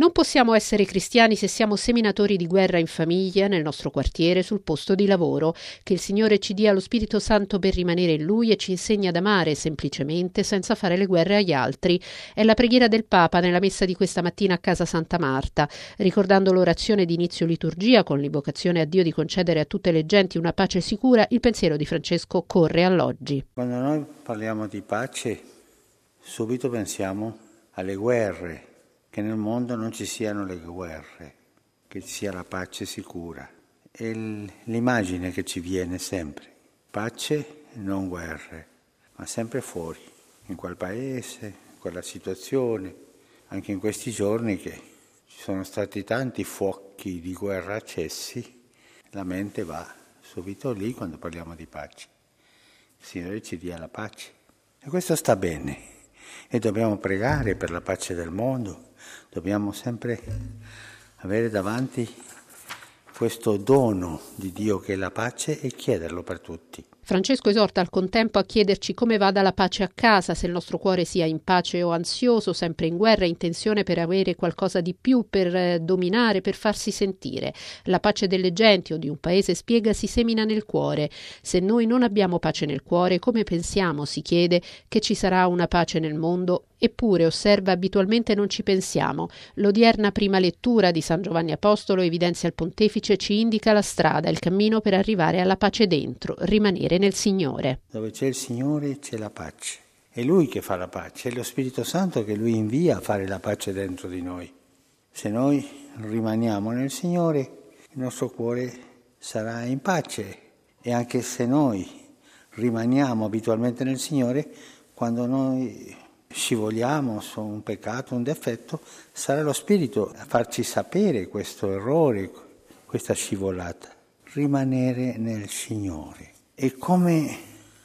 Non possiamo essere cristiani se siamo seminatori di guerra in famiglia, nel nostro quartiere, sul posto di lavoro. Che il Signore ci dia lo Spirito Santo per rimanere in Lui e ci insegni ad amare semplicemente, senza fare le guerre agli altri. È la preghiera del Papa nella messa di questa mattina a casa Santa Marta. Ricordando l'orazione di inizio liturgia con l'invocazione a Dio di concedere a tutte le genti una pace sicura, il pensiero di Francesco corre all'oggi. Quando noi parliamo di pace, subito pensiamo alle guerre che nel mondo non ci siano le guerre, che ci sia la pace sicura. È l'immagine che ci viene sempre, pace non guerre, ma sempre fuori, in quel paese, in quella situazione, anche in questi giorni che ci sono stati tanti fuochi di guerra accesi, la mente va subito lì quando parliamo di pace. Il Signore ci dia la pace. E questo sta bene. E dobbiamo pregare per la pace del mondo, Dobbiamo sempre avere davanti questo dono di Dio che è la pace e chiederlo per tutti. Francesco esorta al contempo a chiederci come vada la pace a casa, se il nostro cuore sia in pace o ansioso, sempre in guerra, in tensione per avere qualcosa di più, per eh, dominare, per farsi sentire. La pace delle genti o di un paese, spiega, si semina nel cuore. Se noi non abbiamo pace nel cuore, come pensiamo, si chiede, che ci sarà una pace nel mondo? Eppure, osserva, abitualmente non ci pensiamo. L'odierna prima lettura di San Giovanni Apostolo evidenzia il pontefice, ci indica la strada, il cammino per arrivare alla pace dentro, rimanere nel Signore. Dove c'è il Signore c'è la pace. È Lui che fa la pace, è lo Spirito Santo che Lui invia a fare la pace dentro di noi. Se noi rimaniamo nel Signore, il nostro cuore sarà in pace e anche se noi rimaniamo abitualmente nel Signore, quando noi scivoliamo su un peccato, un difetto, sarà lo Spirito a farci sapere questo errore, questa scivolata. Rimanere nel Signore. E come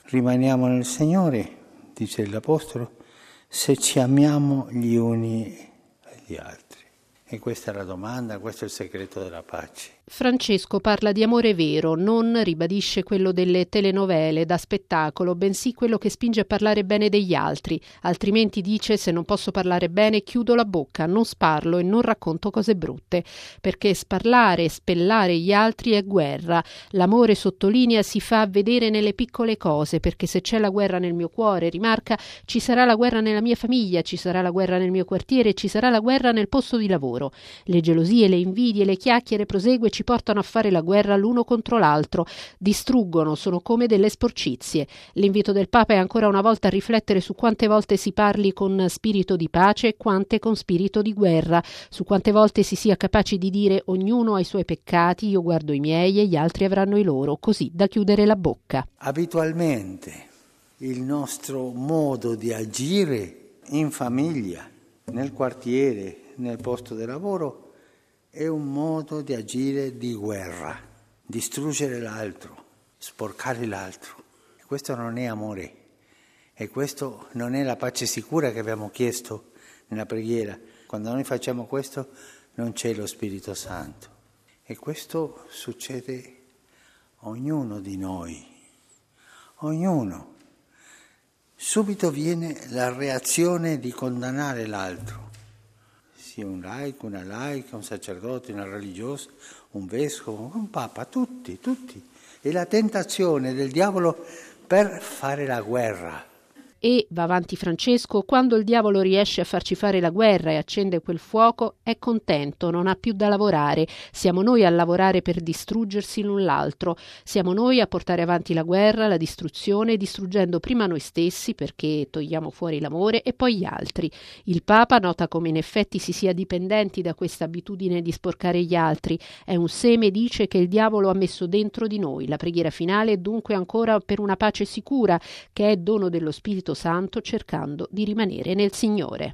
rimaniamo nel Signore, dice l'Apostolo, se ci amiamo gli uni agli altri. E questa è la domanda, questo è il segreto della pace. Francesco parla di amore vero, non ribadisce quello delle telenovele da spettacolo, bensì quello che spinge a parlare bene degli altri, altrimenti dice se non posso parlare bene chiudo la bocca, non sparlo e non racconto cose brutte, perché sparlare e spellare gli altri è guerra. L'amore sottolinea si fa vedere nelle piccole cose, perché se c'è la guerra nel mio cuore, rimarca, ci sarà la guerra nella mia famiglia, ci sarà la guerra nel mio quartiere, ci sarà la guerra nel posto di lavoro. Le gelosie, le invidie, le chiacchiere prosegue ci portano a fare la guerra l'uno contro l'altro, distruggono, sono come delle sporcizie. L'invito del Papa è ancora una volta a riflettere su quante volte si parli con spirito di pace e quante con spirito di guerra, su quante volte si sia capaci di dire ognuno ha i suoi peccati, io guardo i miei e gli altri avranno i loro, così da chiudere la bocca. Abitualmente il nostro modo di agire in famiglia, nel quartiere, nel posto di lavoro è un modo di agire di guerra, distruggere l'altro, sporcare l'altro. Questo non è amore e questo non è la pace sicura che abbiamo chiesto nella preghiera. Quando noi facciamo questo non c'è lo Spirito Santo e questo succede a ognuno di noi, ognuno. Subito viene la reazione di condannare l'altro sia un laico, una laica, un sacerdote, una religiosa, un vescovo, un papa, tutti, tutti. E la tentazione del diavolo per fare la guerra e, va avanti Francesco, quando il diavolo riesce a farci fare la guerra e accende quel fuoco, è contento, non ha più da lavorare. Siamo noi a lavorare per distruggersi l'un l'altro. Siamo noi a portare avanti la guerra, la distruzione, distruggendo prima noi stessi, perché togliamo fuori l'amore, e poi gli altri. Il Papa nota come in effetti si sia dipendenti da questa abitudine di sporcare gli altri. È un seme, dice, che il diavolo ha messo dentro di noi. La preghiera finale è dunque ancora per una pace sicura, che è dono dello Spirito Santo cercando di rimanere nel Signore.